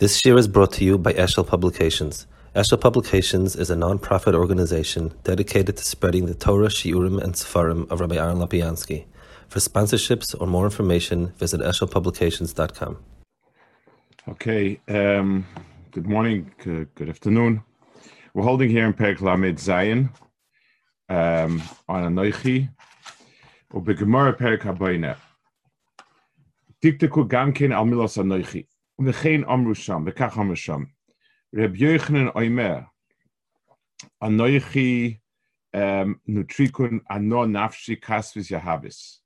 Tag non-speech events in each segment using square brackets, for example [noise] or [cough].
This year is brought to you by Eshel Publications. Eshel Publications is a non-profit organization dedicated to spreading the Torah, Shiurim, and Sefarim of Rabbi Aaron Lopiansky. For sponsorships or more information, visit eshelpublications.com. Okay, um, good morning, good, good, afternoon. We're holding here in Perik Lamed Zion um, on Anoichi, or Gemara Perik Habayne. Tiktiku Gamkin al Anoichi the amru sham, the amru sham. Reb Yochanan oimer, anoichi nutrikun ano nafshi kasvis yahavis.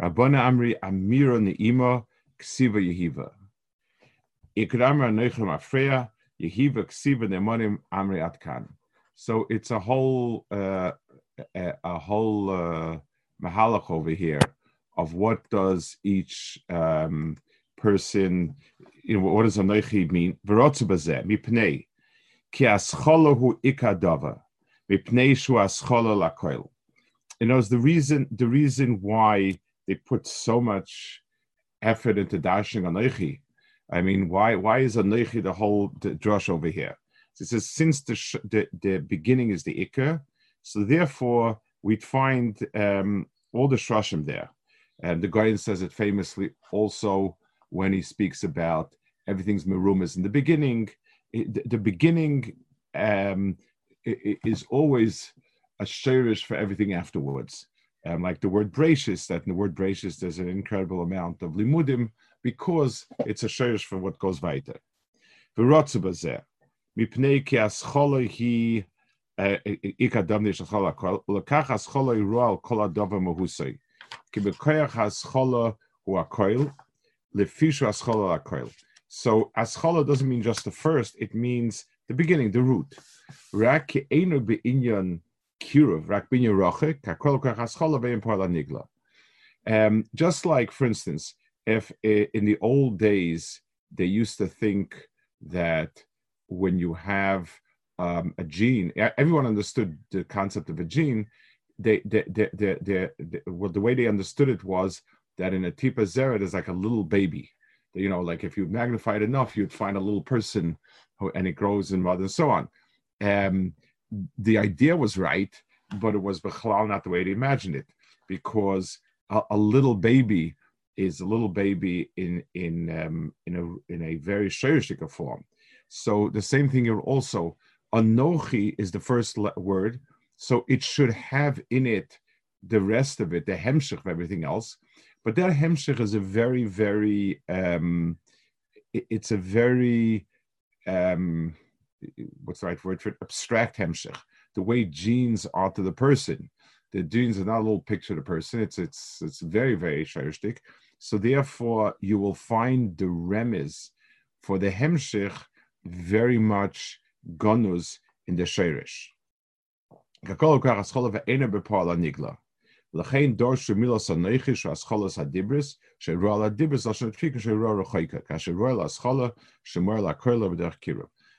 Rabbona amri amira ne'ima ksiva yehiva. Ikramra noichem afreya yehiva ksiva ne'monim amri atkan. So it's a whole uh, a, a, whole uh, mahalach over here of what does each um, person, you know, what does anoichi mean? V'rotzu bazeh, mipnei, ki ascholo hu ikadava, mipnei shu ascholo lakoil. You know, the reason, the reason why they put so much effort into dashing anoichi, I mean, why why is anoichi the whole the drush over here? It says since the, the, the beginning is the ikka, so therefore we'd find um, all the shrashim there. And the guidance says it famously also when he speaks about everything's merumas in the beginning. It, the, the, beginning um, is always a shirish for everything afterwards. Um, like the word gracious, that in the word gracious there's an incredible amount of limudim because it's a shirish for what goes weiter. מפני כי הסחולה היא איכא דמני של חול הכל, ולקח הסחולה ירוע על כל הדובר מהוסי. כי בכוח הסחולה הוא הכל, lefisha aschala akoil. So aschala doesn't mean just the first; it means the beginning, the root. Rak einu beinyan kiruv, rak binyan roche, kakol kach aschala veim parla nigla. Um, just like, for instance, if eh, in the old days they used to think that when you have um, a gene, everyone understood the concept of a gene. They, they, they, they, they, well, the way they understood it was that in a tipa zera, there's like a little baby. You know, like if you magnify it enough, you'd find a little person, who, and it grows and mother and so on. Um, the idea was right, but it was not the way they imagined it, because a, a little baby is a little baby in in um, in a in a very shayishika form. So the same thing here also. Anochi is the first word, so it should have in it the rest of it, the hemshich of everything else. But that hemshich is a very, very, um, it's a very, um, what's the right word for it? Abstract hemshich. The way genes are to the person. The genes are not a little picture of the person. It's it's it's very very shayristic. So therefore, you will find the remes for the hemshich very much gonus in the sheirish.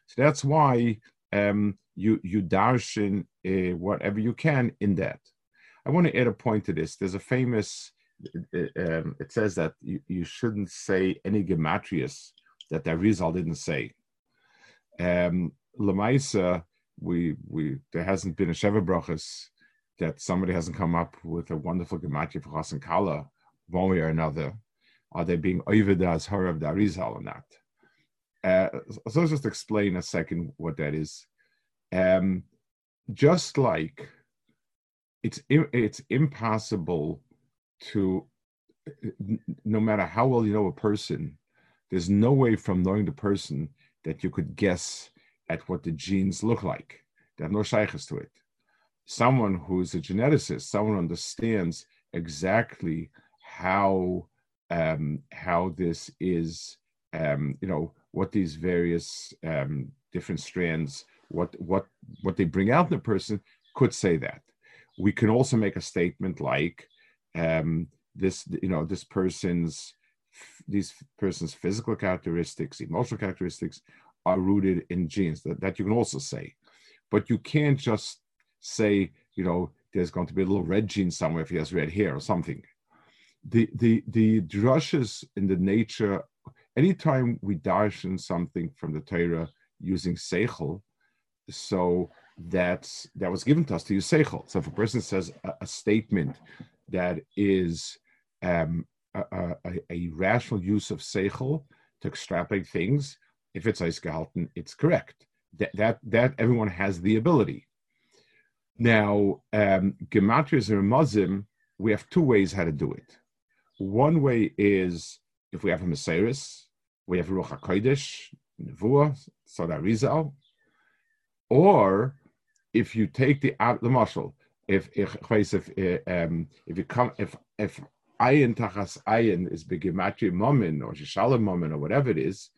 So that's why um, you you darshan uh, whatever you can in that. I want to add a point to this. There's a famous. Um, it says that you, you shouldn't say any gematrias that the Arizal didn't say. Um, Lamaisa, we we there hasn't been a Sheva Brachas that somebody hasn't come up with a wonderful gematria for Chasen Kala, one way or another. Are they being oived as her of the or not? Uh, so let's just explain a second what that is. Um, just like it's it's impossible to no matter how well you know a person, there's no way from knowing the person that you could guess at what the genes look like. They have no shaykhs to it. Someone who's a geneticist, someone understands exactly how um, how this is, um, you know, what these various um, different strands, what what what they bring out in the person, could say that. We can also make a statement like um, this, you know, this person's these person's physical characteristics, emotional characteristics are rooted in genes. That, that you can also say. But you can't just say, you know, there's going to be a little red gene somewhere if he has red hair or something. The the the drushes in the nature, anytime we darshan something from the Torah using seichel, so that's that was given to us to use seichel. So if a person says a, a statement that is um, a, a, a, rational use of seichel to extrapolate things, if it's gehalten, it's correct. That, that that everyone has the ability. Now, um, gematrias or Muslim, we have two ways how to do it. One way is if we have a Messiris, we have Ruach HaKodesh, Nevuah, Sada Rizal, or if you take the the marshal, if if if um, if you come if if ayin tachas ayin is begematria momin or shalom momin or whatever it is,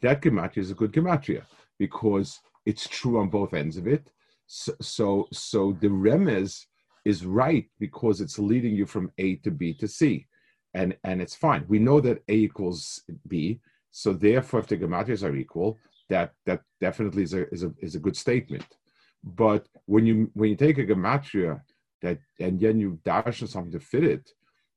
that gematria is a good gematria because it's true on both ends of it. So so, the remez is right because it's leading you from A to B to C, and and it's fine. We know that A equals B, so therefore, if the gematrias are equal, that that definitely is a is a is a good statement. But when you when you take a gematria that and then you dash something to fit it,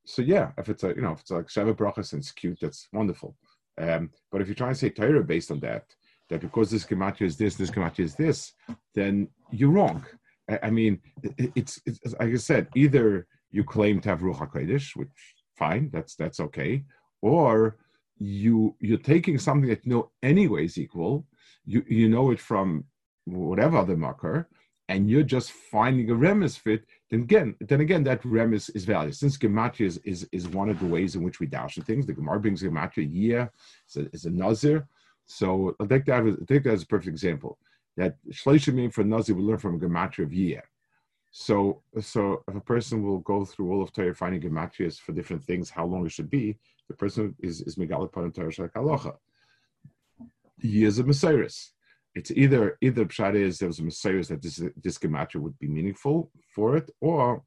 so yeah, if it's a you know if it's like Sheva Brachas and it's cute, that's wonderful. Um, but if you try and say Torah based on that, that because this gematria is this, this gematria is this, then you're wrong. I, I mean, it, it's, it's like I said, either you claim to have Ruach Hakodesh, which fine, that's that's okay, or you you're taking something that you know anyway is equal. You you know it from whatever other marker, and you're just finding a remis fit, then again, then again, that remes is valid. Since gematria is, is, is one of the ways in which we dash things, the Gemara brings gematria year is a, is a nazir. So I think that I think that's a perfect example. That shleishim mean for Nazi we learn from gematria of year. So so if a person will go through all of Torah finding gematrias for different things, how long it should be, the person is is megalit panim Torah shak halacha. He is a messiris it's either either pshat is there was a messiah that this this gematria would be meaningful for it, or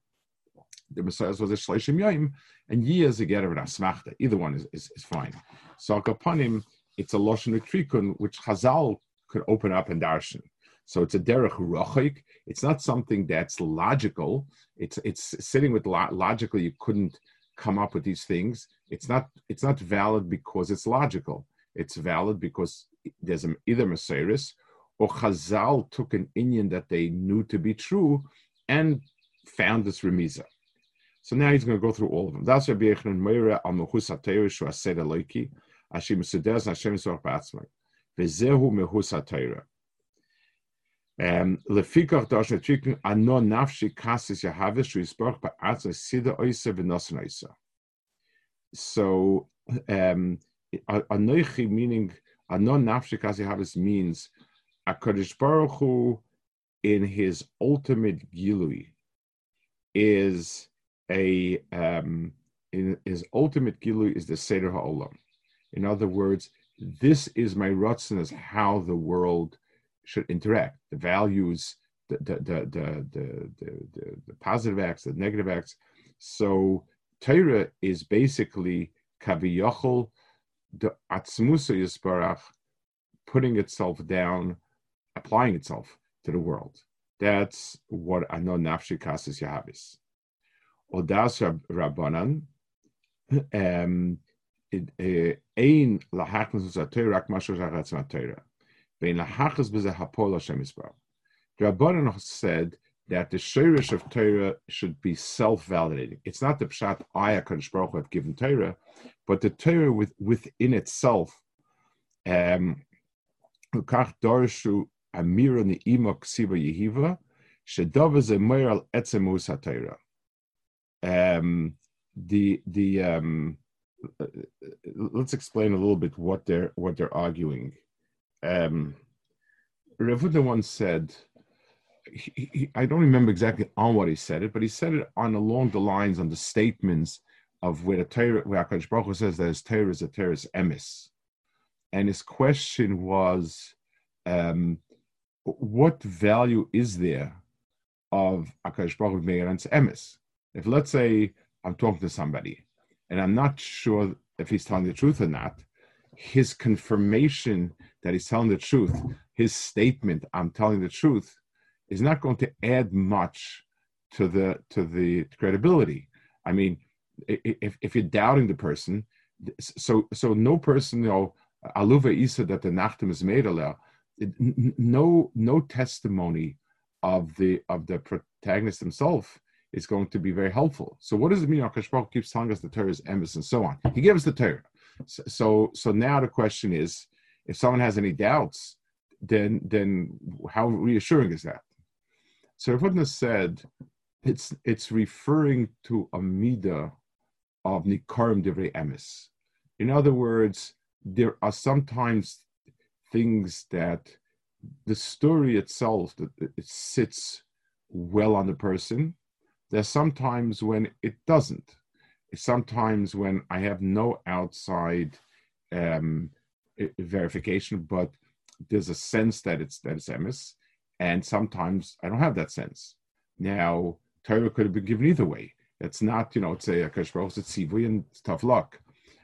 the messiah was a shleishim yoim, and ye is a an asmachta. Either one is, is, is fine. So kapanim, it's a loshen trikun which Chazal could open up and darshan. So it's a derech rochik. It's not something that's logical. It's it's sitting with lo- logically. You couldn't come up with these things. It's not it's not valid because it's logical. It's valid because there's a, either Messiris or Chazal took an Indian that they knew to be true and found this Remiza. So now he's going to go through all of them. That's Rabbi Yechanan Meira al Ashim Vezehu Mehus HaTeir Lefikach Dash Netrikin Ano Nafshi Kasis Yahavish Shu Yisroch Ba'atzmai Sida Oisa V'Nosan Oisa So um, meaning Anon nafshik havis means Akadosh Baruch Hu, in his ultimate gilui, is a um, in his ultimate gilui is the seder ha'olam. In other words, this is my rutzen as how the world should interact. The values, the the the the the, the, the positive acts, the negative acts. So Torah is basically kaviyachol the Atzmusa Yisbarach putting itself down, applying itself to the world. That's what know Nafshi Kasis Yahavis. Odas Rabbanan, um, ein lahachnas uzatei rak mashu shachatz matera. Vein lahachas b'ze hapol Hashem Yisbarach. The Rabbanan said that the shirish of Torah should be self-validating. It's not the pshat I Hakadosh Baruch have given Torah, but the Torah with, within itself. Um. Um, the the um, let's explain a little bit what they're what they're arguing. Um, Revuda once said he, he, I don't remember exactly on what he said it, but he said it on along the lines on the statements of where the Torah, where Akash Baruch says that his Torah is a Torah's emis, and his question was, um, what value is there of Akash Baruch Hu emis? If let's say I'm talking to somebody, and I'm not sure if he's telling the truth or not, his confirmation that he's telling the truth, his statement, I'm telling the truth, is not going to add much to the to the credibility. I mean, if if you're doubting the person, so so no person you know aluva isa that the nachtim is made no no testimony of the of the protagonist himself is going to be very helpful. So what does it mean? Akash Baruch keeps telling us the Torah is emes and so on. He gives the Torah. So, so so now the question is, if someone has any doubts, then then how reassuring is that? So Rav said it's it's referring to a midah of nikarim divrei emes. In other words, there are sometimes things that the story itself that it sits well on the person. There's sometimes when it doesn't. Sometimes when I have no outside um, verification, but there's a sense that it's that it's emes, and sometimes I don't have that sense. Now, Torah could have been given either way. It's not, you know, it's a Akash Baruch it's tzivui and it's tough luck.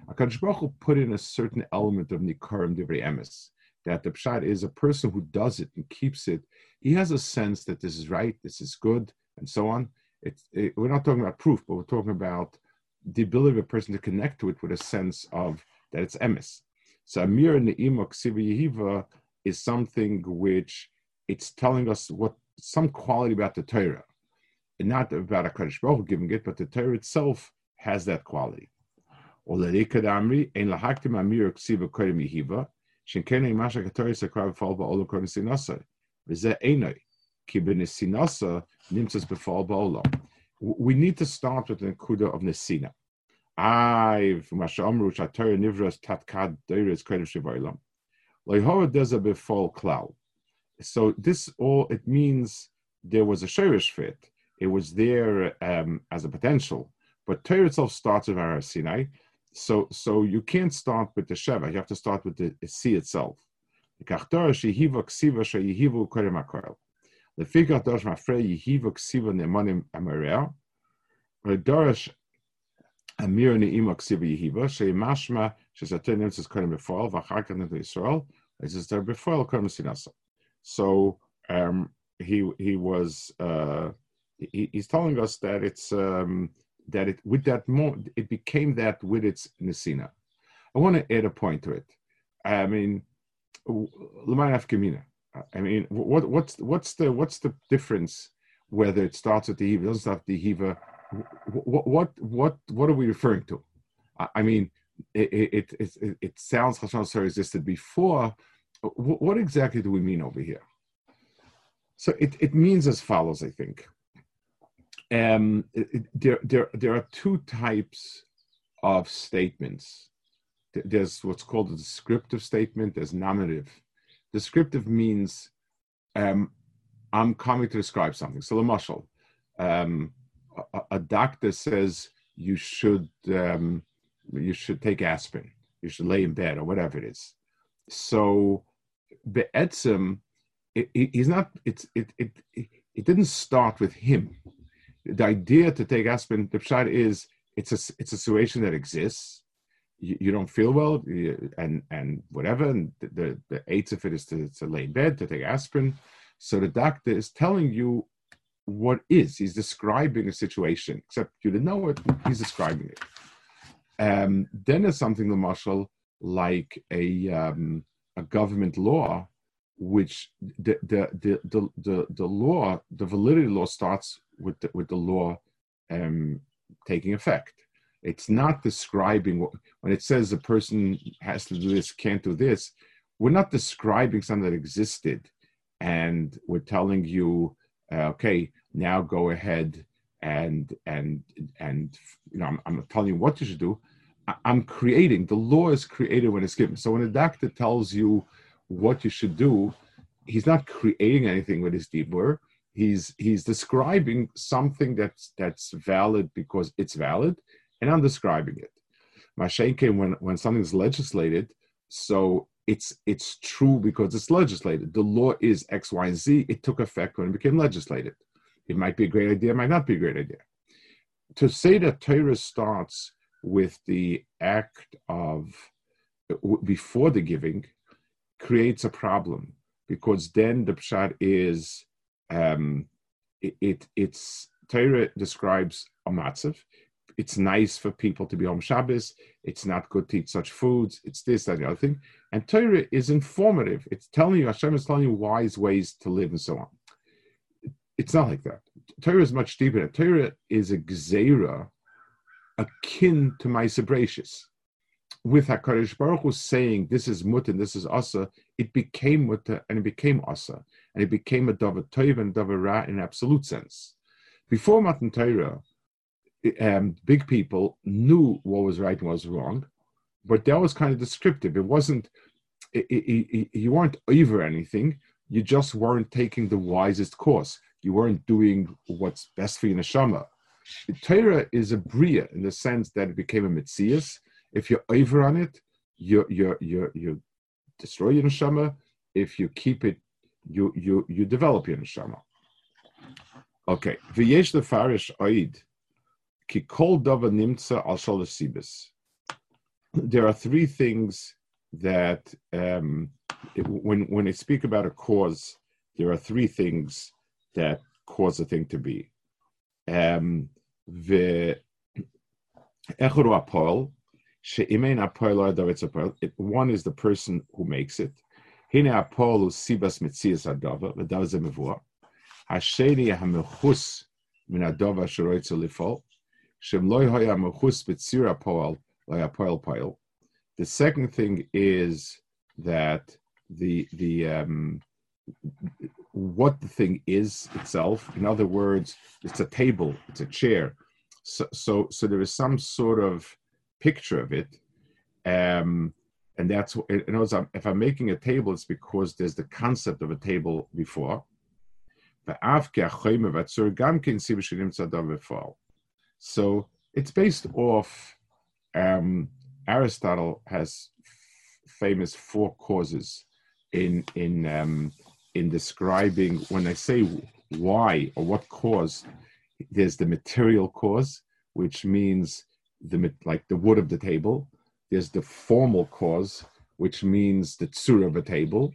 Akash Baruch will put in a certain element of nikarim divrei emes. That the pshat is a person who does it and keeps it. He has a sense that this is right, this is good, and so on. It's it, we're not talking about proof, but we're talking about the ability of a person to connect to it with a sense of that it's emes. So Amir Ne'ima Yehiva is something which it's telling us what some quality about the Torah, and not about a Kaddish Baruch giving it, but the Torah itself has that quality. We need to start with the kuda of Nesina. I, Masha Amru, Shatar Nivras Tatkad Deiris Kredim Shivoilam. Loihora does a befall cloud. So this all it means there was a shirish fit. It was there um, as a potential, but Torah itself starts with Har Sinai. So so you can't start with the Sheva. You have to start with the sea itself. Dorish amir ne'ima ksiva yehiva shei mashma shesaten nemtzes kodim before v'achar kan Yisrael. This is there before kodim sinasa. So um, he he was uh, he, he's telling us that it's um, that it with that more it became that with its nesina. I want to add a point to it. I mean, I mean, what what's what's the what's the difference whether it starts at the hiva, doesn't start with the hiva? What what what what are we referring to? I mean, it it it, it sounds Hashem existed before, what exactly do we mean over here? So it, it means as follows, I think. Um, it, there, there, there are two types of statements. There's what's called a descriptive statement, there's nominative. Descriptive means um, I'm coming to describe something. So, the muscle, um, a, a, doctor says you should um, you should take aspirin, you should lay in bed, or whatever it is. So, be'etzim, it, it, he's not. It's it, it it didn't start with him. The idea to take aspirin, the pshat is it's a it's a situation that exists. You, you don't feel well, and and whatever, and the the, aids of it is to, to lay in bed to take aspirin. So the doctor is telling you what is. He's describing a situation, except you didn't know it. He's describing it. Um, then there's something the marshal like a um, a government law which the the the the, the, the law the validity law starts with the, with the law um, taking effect it's not describing what when it says a person has to do this can't do this we're not describing something that existed and we're telling you uh, okay now go ahead and and and you know I'm, I'm telling you what you should do I'm creating. The law is created when it's given. So when a doctor tells you what you should do, he's not creating anything with his dibur. He's he's describing something that's that's valid because it's valid, and I'm describing it. Mashenke, when when something is legislated, so it's it's true because it's legislated. The law is X, Y, and Z. It took effect when it became legislated. It might be a great idea, might not be a great idea. To say that Torah starts with the act of before the giving creates a problem because then the pshat is um, it, it, it's Torah describes a matzav. It's nice for people to be on Shabbos. It's not good to eat such foods. It's this, that, the other thing. And Torah is informative. It's telling you, Hashem is telling you wise ways to live and so on. It's not like that. Torah is much deeper. Torah is a gzeira akin to my Sabratius. With HaKadosh Baruch Hu saying, this is mut and this is asa, it became mut and it became asa. And it became a davar toiv and davar ra in absolute sense. Before Matan Torah, um, big people knew what was right and what was wrong, but that was kind of descriptive. It wasn't, it, it, it, you weren't over anything, you just weren't taking the wisest course. You weren't doing what's best for your neshama. Torah is a bria in the sense that it became a mitzias. If you're over on it, you you you you destroy your neshama. If you keep it, you you you develop your neshama. Okay, v'yesh the farish oid ki kol dava nimtza al sibis. There are three things that um, it, when when I speak about a cause, there are three things that cause a thing to be. Um, one is the person who makes it. Hine apol sibas mitzias adava, v'dav ze mevua. Hasheni hamechus min adava sheroitza lifol. The second thing is that the the um, what the thing is itself. In other words, it's a table, it's a chair. So, so, so there is some sort of picture of it, um, and that's in other words, if I'm making a table, it's because there's the concept of a table before. So it's based off. Um, Aristotle has f- famous four causes in in um, in describing when I say why or what cause, there's the material cause, which means the like the wood of the table. There's the formal cause, which means the tsura of a table.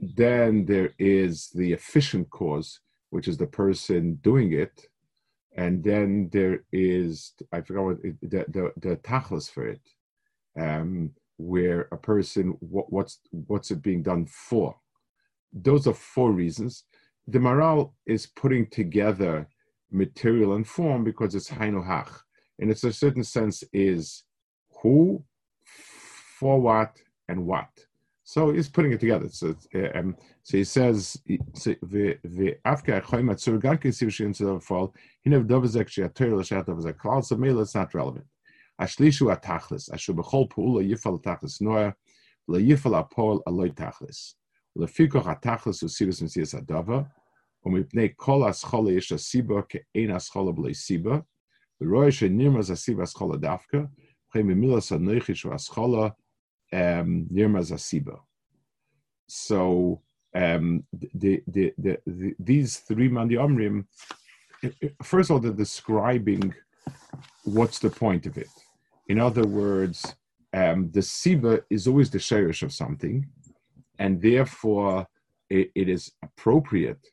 Then there is the efficient cause, which is the person doing it. And then there is, I forgot what, the, the, the tachlis for it, um, where a person, what, what's, what's it being done for? those are four reasons. The Maharal is putting together material and form because it's Hainu Hach. And it's a certain sense is who, for what, and what. So he's putting it together. So, um, so he says, "After choymat surgan kisiv shein to fall, he never does actually a Torah l'shat of a klal. So maybe it's not relevant. Ashlishu atachlis. Ashu bechol pu'ula yifal tachlis noah, la yifal apol aloy tachlis. לפיקוח התכלס הוא סיבס מציאס הדבר, ומפני כל הסחולה יש הסיבה כאין הסחולה בלי סיבה, ורואה שנרמז הסיבה הסחולה דווקא, וכן במילוס הנויכי שהוא um, Nirma So um, the, the, the, the, these three Mandi Omrim, first of all, they're describing what's the point of it. In other words, um, the Siba is always the sherish of something, and therefore it, it is appropriate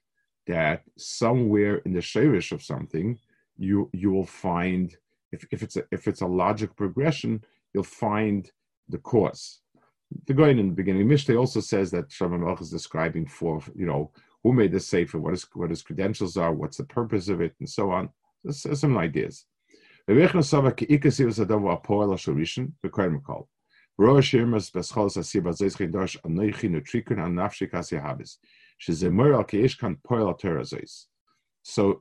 that somewhere in the sherish of something, you you will find if, if it's a if it's a logic progression, you'll find the cause. The going in the beginning, Mishlei also says that Shlomo Melch is describing for you know who made the sefer, what his what his credentials are, what's the purpose of it, and so on. Some ideas. So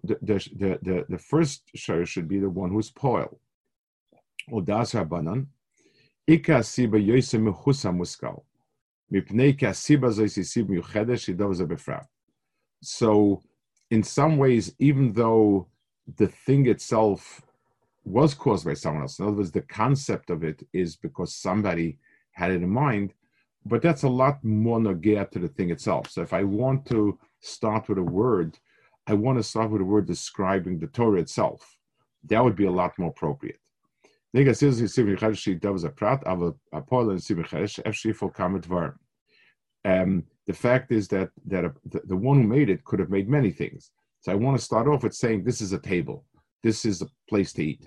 the, the, the, the, the first share should be the one who's poil. Rabbanan, so in some ways, even though the thing itself was caused by someone else. In other words, the concept of it is because somebody had it in mind, but that's a lot more nogea to the thing itself. So if I want to start with a word, I want to start with a word describing the Torah itself. That would be a lot more appropriate. Um, the fact is that that a, the, the one who made it could have made many things. So I want to start off with saying this is a table this is a place to eat.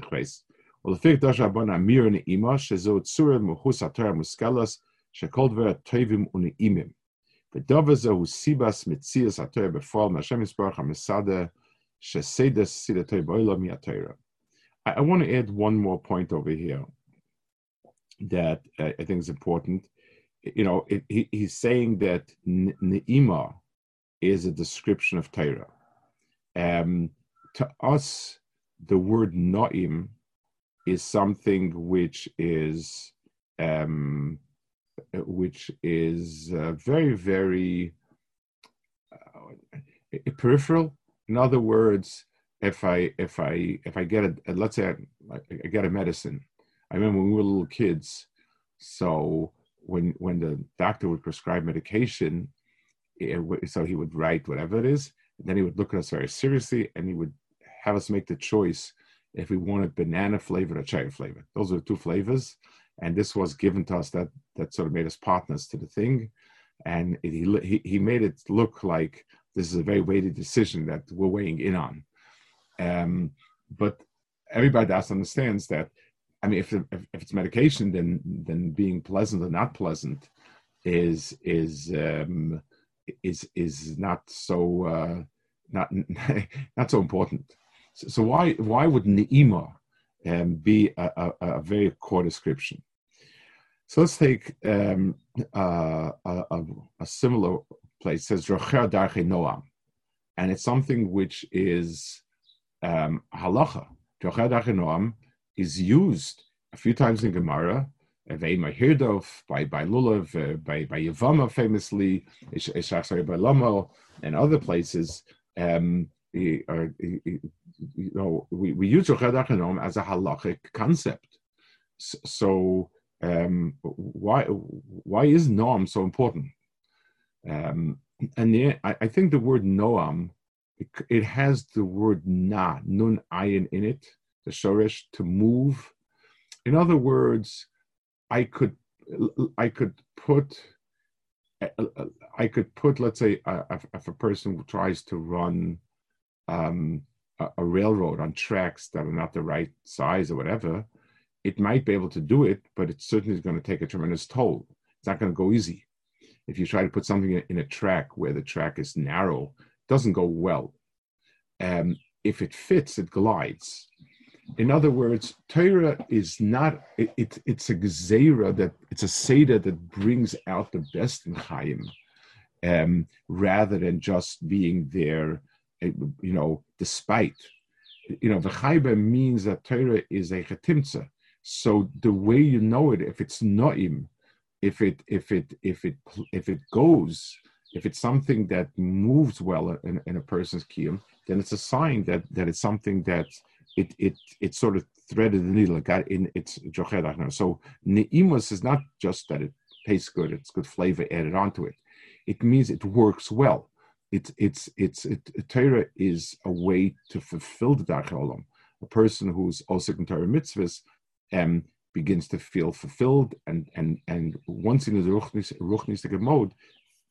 Well, the fig dash abon amir ne'ima shezo tzura muchus atar muskelas shekol dver tovim une'imim. V'dova zehu sibas mitzias atar befal Hashem Yisbarach HaMesada shesedes sida toiv mi atayra. I want to add one more point over here that uh, I think is important. You know, it, he, he's saying that ne'ima is a description of Torah. Um, to us, the word na'im is something which is um, which is uh, very very uh, peripheral. In other words, if I if I if I get a let's say I, I get a medicine, I remember when we were little kids. So when when the doctor would prescribe medication, it, so he would write whatever it is, and then he would look at us very seriously, and he would have us make the choice if we wanted banana flavor or cherry flavor. Those are the two flavors, and this was given to us that that sort of made us partners to the thing, and it, he he made it look like this is a very weighty decision that we're weighing in on. Um, but everybody else understands that. I mean, if, if, if it's medication, then then being pleasant or not pleasant is is um, is is not so uh, not [laughs] not so important. So, so why why would ne'ima um, be a, a, a, very core description? So let's take um, a, a, similar place. It says Rocher Darche Noam, and it's something which is um, halacha. Rocher Darche Noam is used a few times in Gemara. Veima Hirdov by by Lulav, uh, by by Yavama famously, Ishachar by Lamo, and other places. Um, or, you know, we, we use Rochad as a halachic concept. So um, why why is Noam so important? Um, and yeah, I, I, think the word Noam, it, has the word na, nun ayin in it, the shoresh, to move. In other words, I could I could put I could put let's say if, a person tries to run um, a, a, railroad on tracks that are not the right size or whatever, it might be able to do it, but it certainly is going to take a tremendous toll. It's not going to go easy. If you try to put something in a track where the track is narrow, doesn't go well. Um, if it fits, it glides. In other words, Torah is not, it, it, it's a gzeira that, it's a Seder that brings out the best in Chaim, um, rather than just being there you know, despite, you know, v'chayba means that Torah is a chetimtza. So the way you know it, if it's noim, if it if it if it if it goes, if it's something that moves well in, in a person's kiyum, then it's a sign that that it's something that it it it sort of threaded the needle, got in its jocher So neimus is not just that it tastes good; it's good flavor added onto it. It means it works well it's it's it's it, Torah is a way to fulfill the Darch Olam. A person who's also in Torah mitzvahs um, begins to feel fulfilled, and and and once in the ruchnistic mode,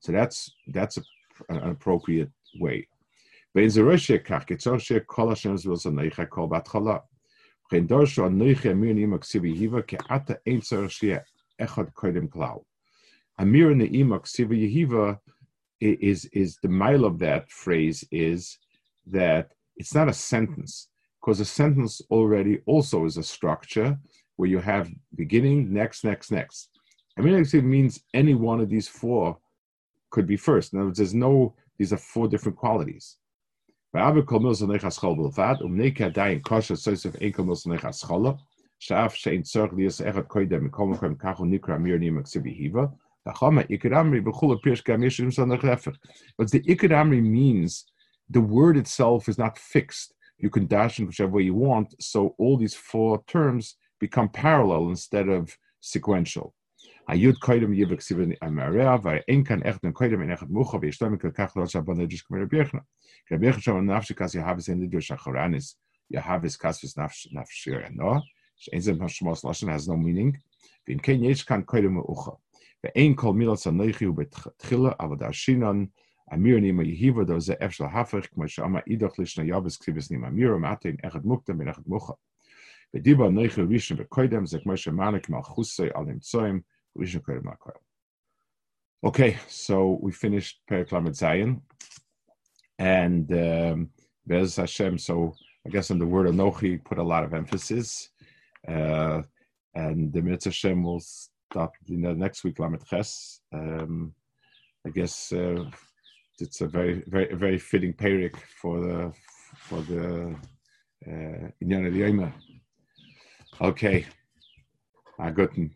So that's that's a, an appropriate way. Amir Ne'ima Ksiva Yehiva is is the mile of that phrase is that it's not a sentence because a sentence already also is a structure where you have beginning, next, next, next. I mean, actually, it means any one of these four could be first. In other words, there's no, these are four different qualities. But the ikadamri means the word itself is not fixed. You can dash in whichever way you want, so all these four terms become parallel instead of sequential. Ayud koidem yivik sivin amarea, va'en kan echden koidem in echet mucha, v'yishtomik kakach lo shabbon ledush kamer birchna. Kabirch shom nafshi kas yahavis en lidush acharanis, yahavis kasvis nafshir no. Einzim hashmos lashon has no meaning. V'im ken yesh kan koidem ucha. V'en kol milas anoichi ubetchila, avad ashinon Amir nima yehiva do ze efshel kmo shama idoch lishna yavis ksivis nima amir, matin echet muktam en echet mucha. V'diba noichi rishon v'koidem, ze kmo shamanik malchusay alim tzoim, original credit mark. Okay, so we finished Periklamid Zion and um, Bez Hashem. So I guess in the word Anochi put a lot of emphasis. Uh, and the Mitzvah Hashem will start in the next week, Lamed Ches. Um, I guess uh, it's a very, very, very fitting Perik for the for the uh, Inyan uh, Okay, Aguten.